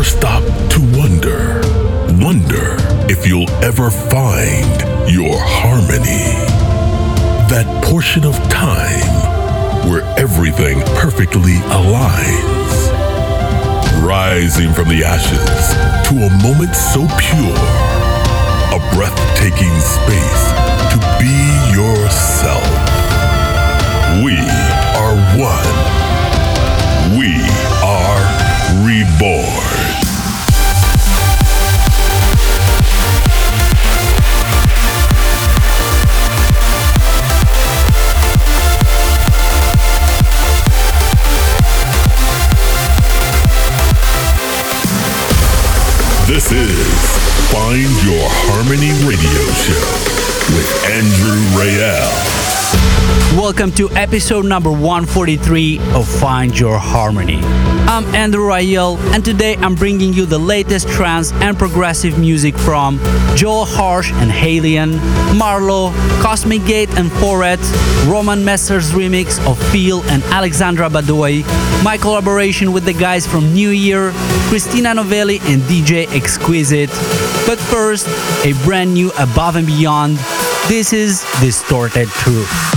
stop to wonder, wonder if you'll ever find your harmony? That portion of time where everything perfectly aligns. Rising from the ashes to a moment so pure, a breathtaking space to be yourself. We are one. We are reborn. This is Find Your Harmony Radio Show with Andrew Rayel. Welcome to episode number 143 of Find Your Harmony. I'm Andrew Rayel, and today I'm bringing you the latest trance and progressive music from Joel Harsh and Halion, Marlo, Cosmic Gate and Foret, Roman Messer's remix of Feel and Alexandra Badoi, my collaboration with the guys from NWYR, Christina Novelli and DJ Exquisite. But first, a brand new Above and Beyond. This is Distorted Truth.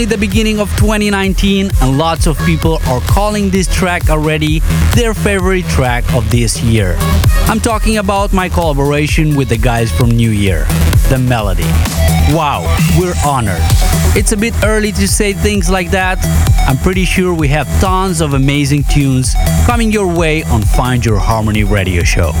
Only the beginning of 2019, and lots of people are calling this track already their favorite track of this year. I'm talking about my collaboration with the guys from NWYR, The Melody. Wow, we're honored. It's a bit early to say things like that. I'm pretty sure we have tons of amazing tunes coming your way on Find Your Harmony radio show.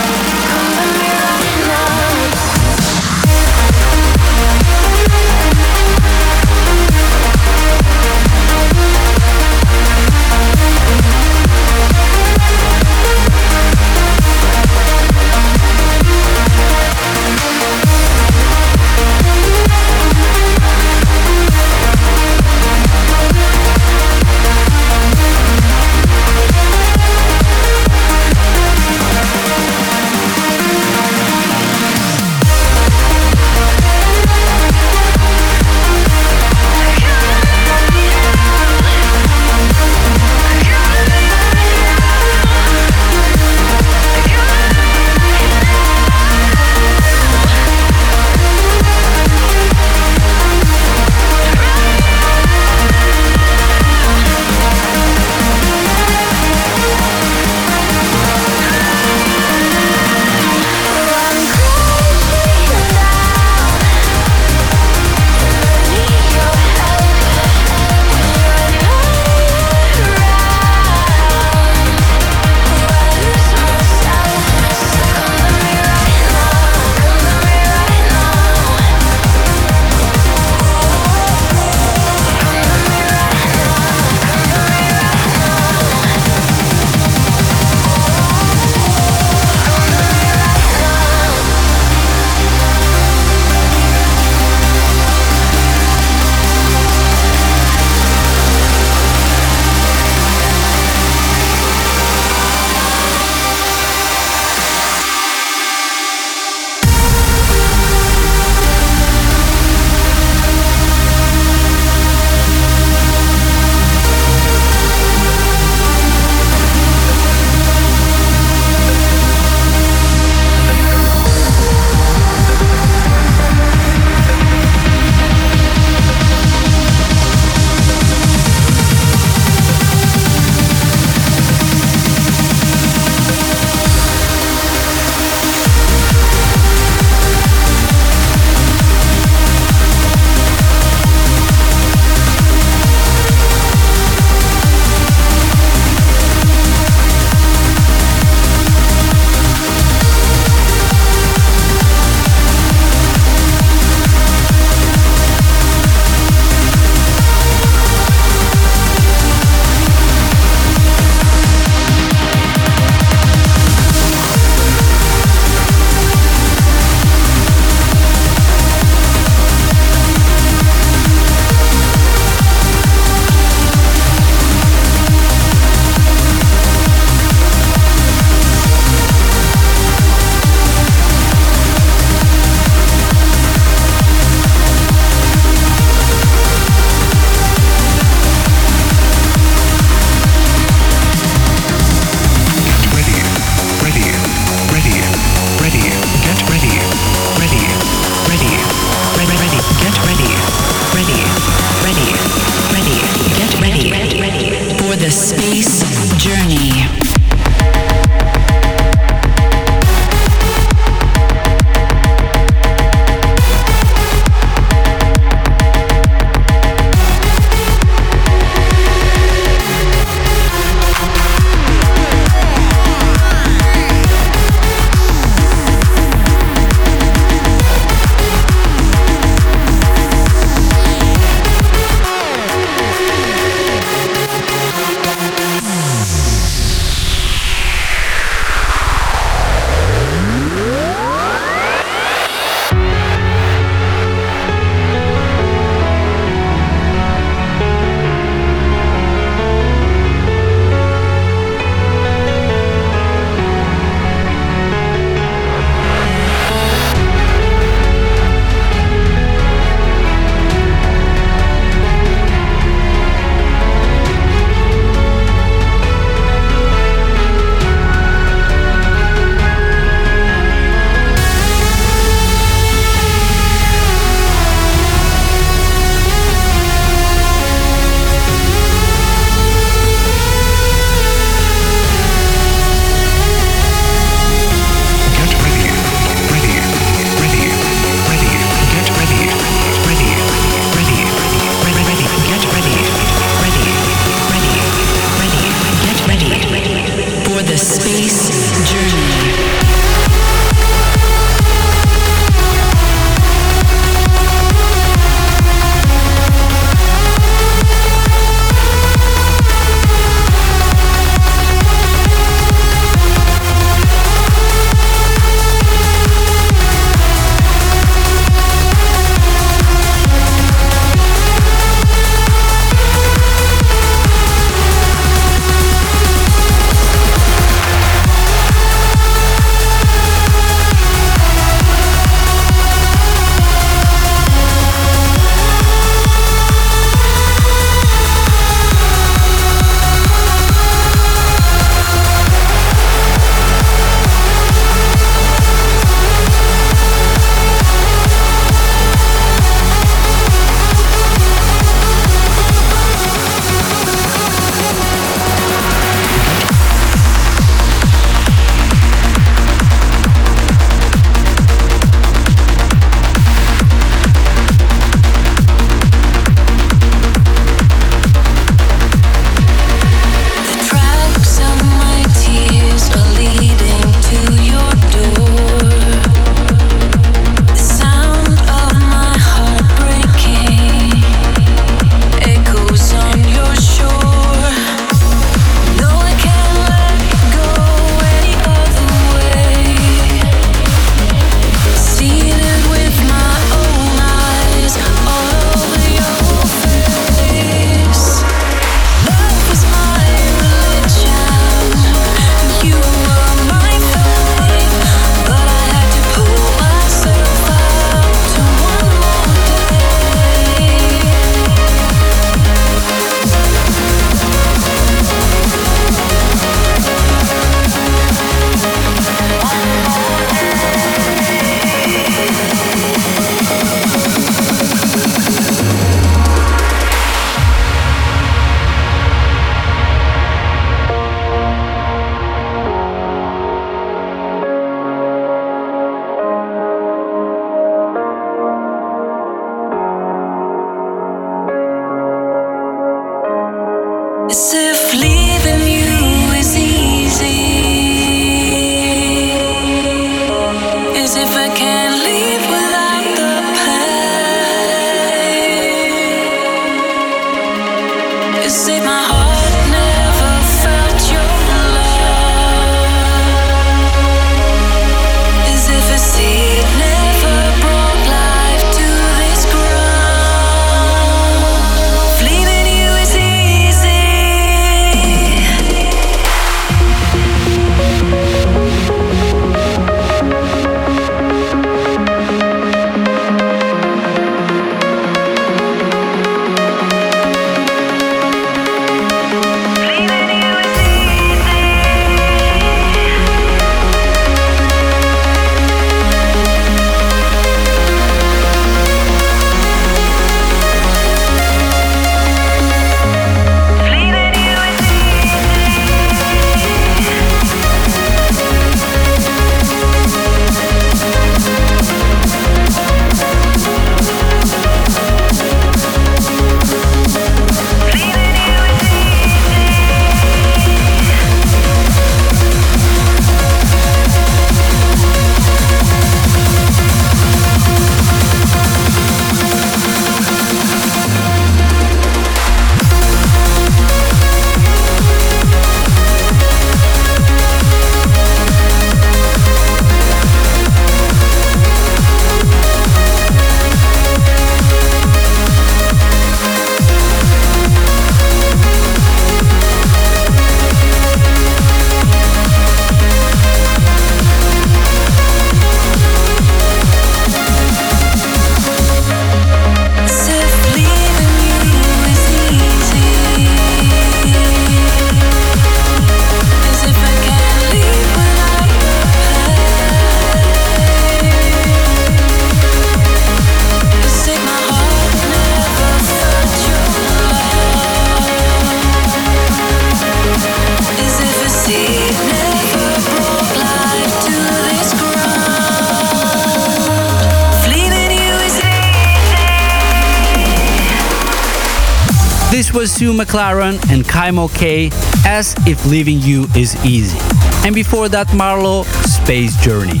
McLaren and Kaimo K as If Leaving You Is Easy. And before that, Marlo, Space Journey.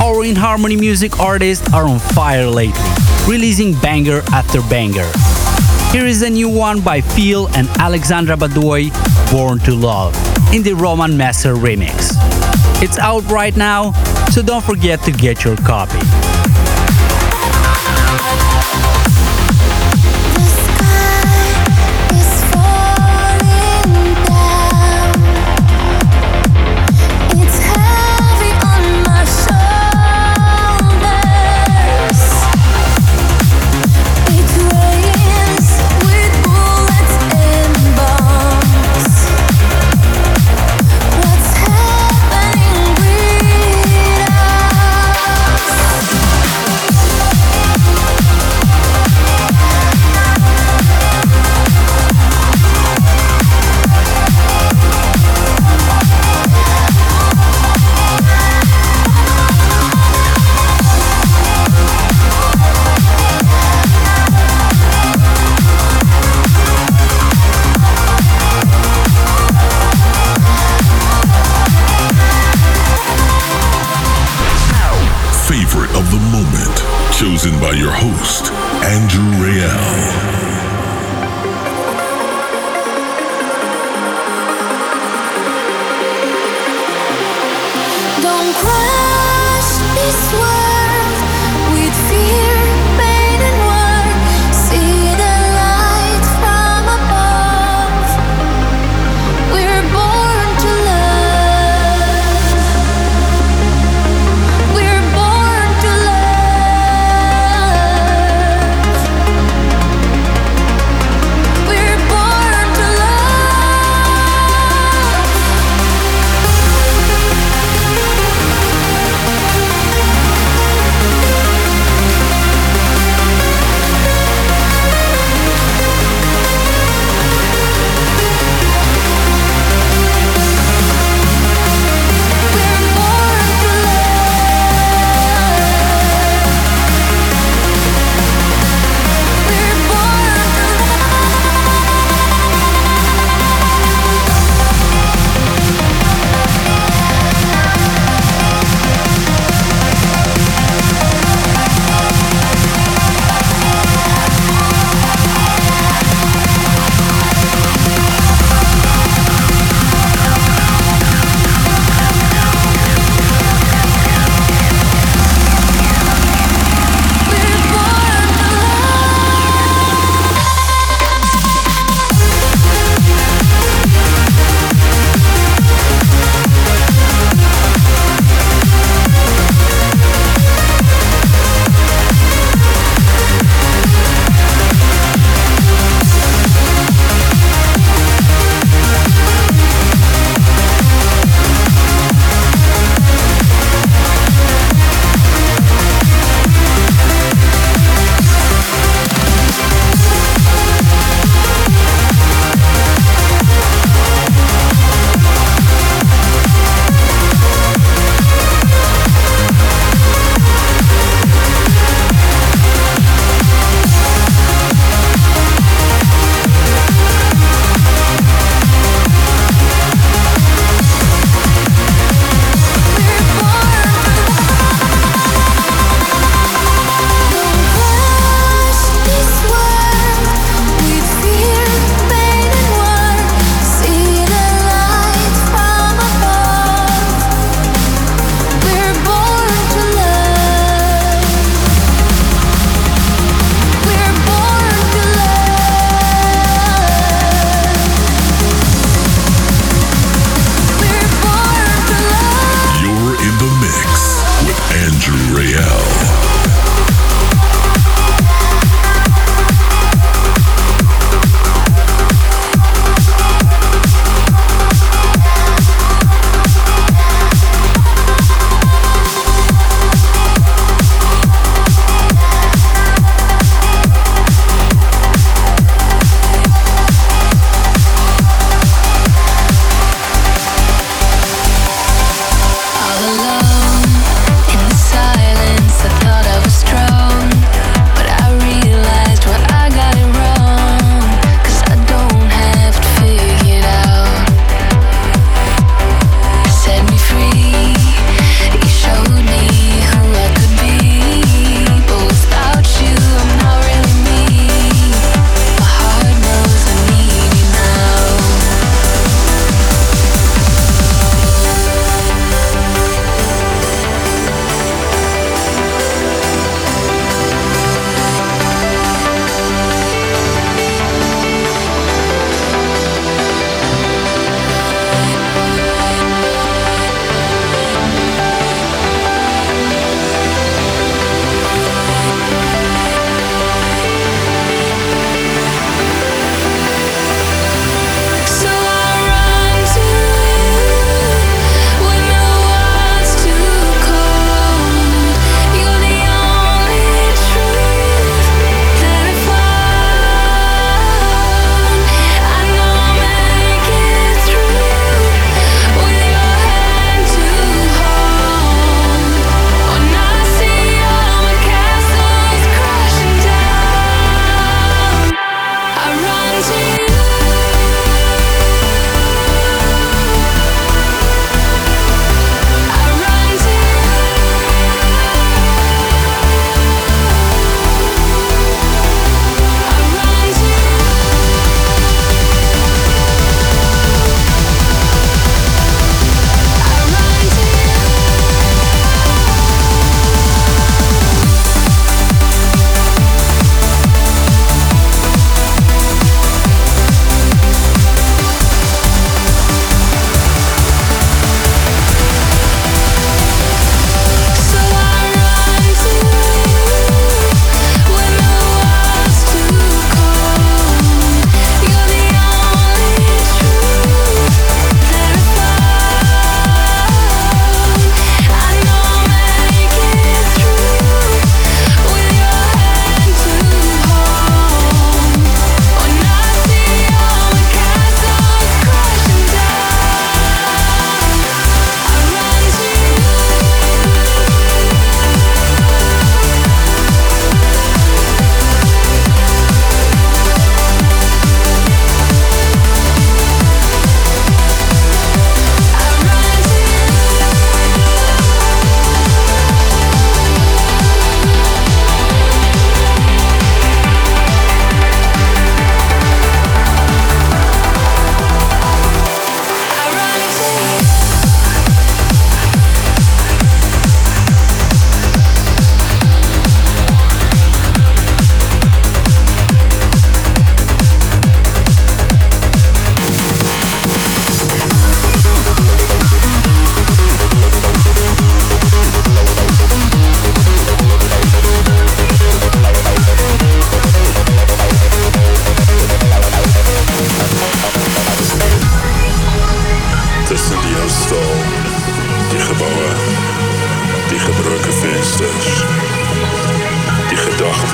Our In Harmony music artists are on fire lately, releasing banger after banger. Here is a new one by Phil and Alexandra Badoi, Born to Love, in the Roman Messer remix. It's out right now, so don't forget to get your copy.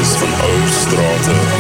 Is van ou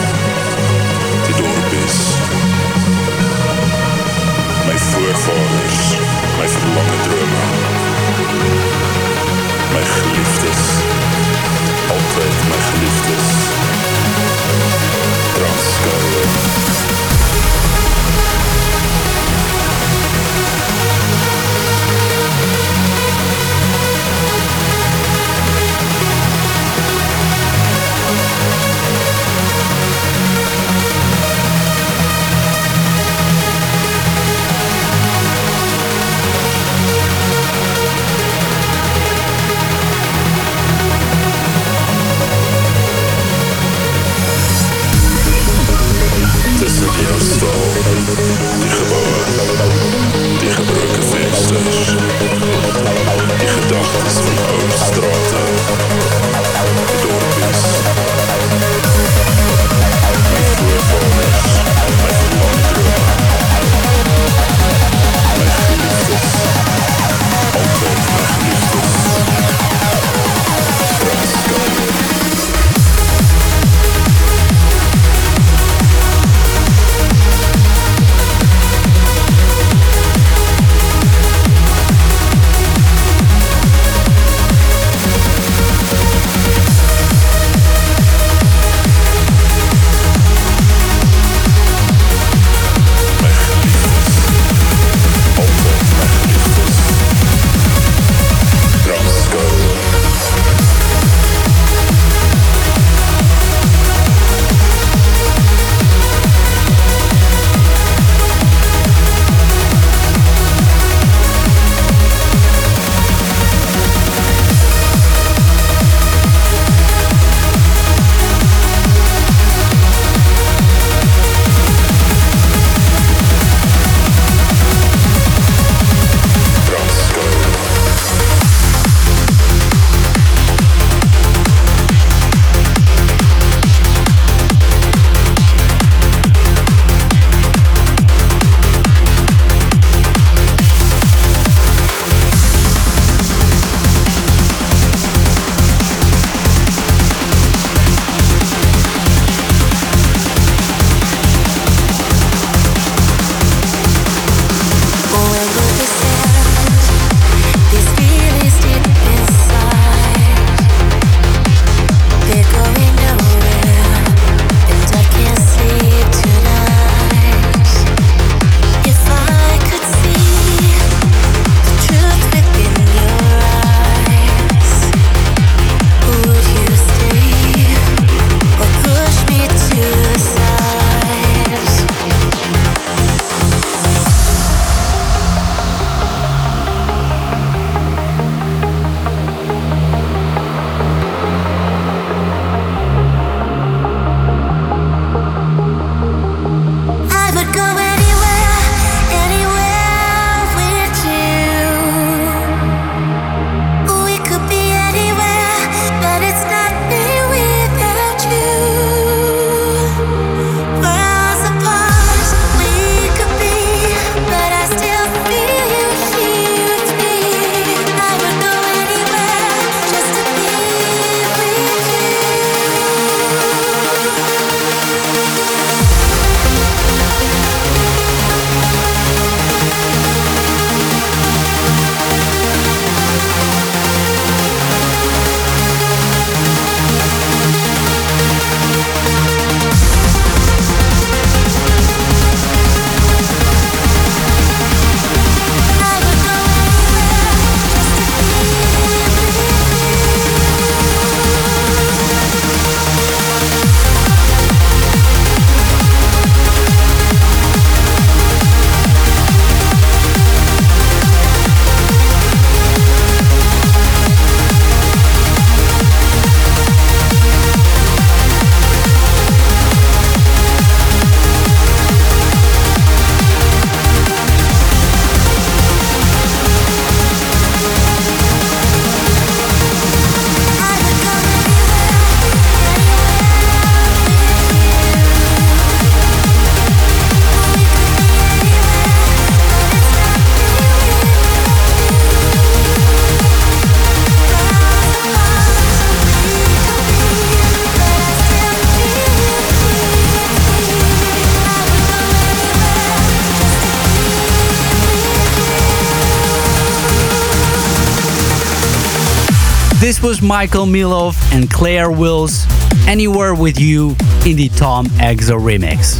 Michael Milov and Claire Wills, Anywhere With You in the Tom Exo remix.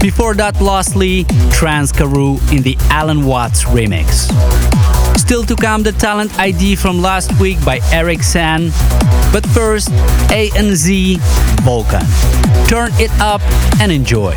Before that, lastly, Trans Karoo in the Alan Watts remix. Still to come, the talent ID from last week by Eric San. But first, A and Z Vulcan. Turn it up and enjoy.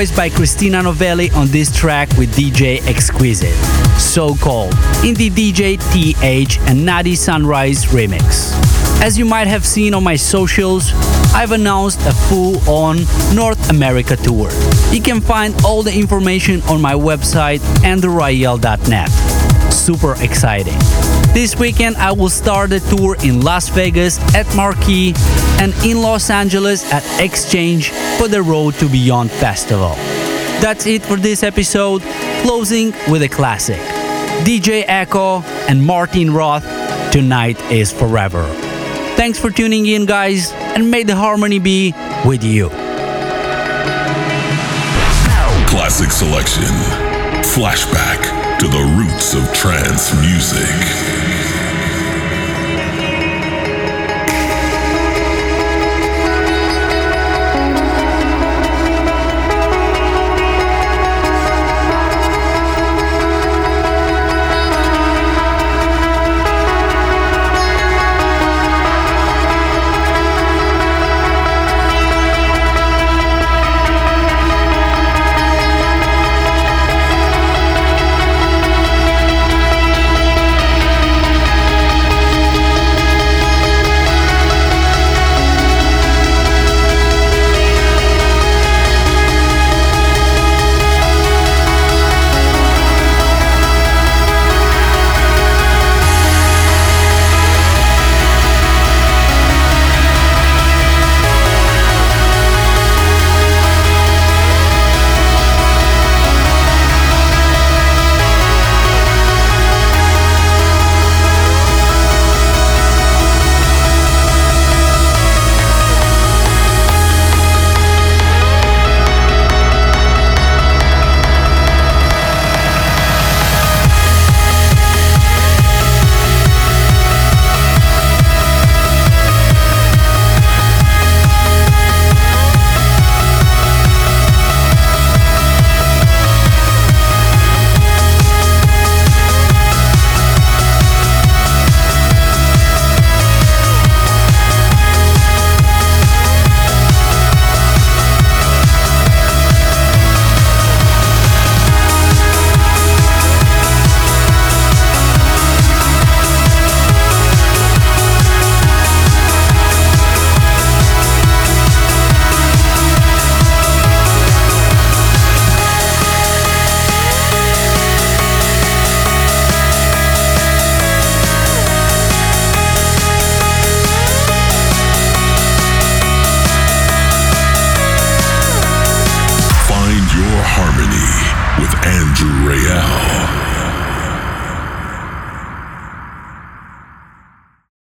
Voice by Christina Novelli on this track with DJ Exquisite, So Cold, in the DJ TH and Nadi Sunrise remix. As you might have seen on my socials, I've announced a full-on North America tour. You can find all the information on my website andrewrayel.net. Super exciting. This weekend I will start the tour in Las Vegas at Marquee and in Los Angeles at Exchange for the Road to Beyond Festival. That's it for this episode, closing with a classic. DJ Echo and Martin Roth, Tonight is Forever. Thanks for tuning in, guys, and may the harmony be with you. Classic selection. Flashback to the roots of trance music.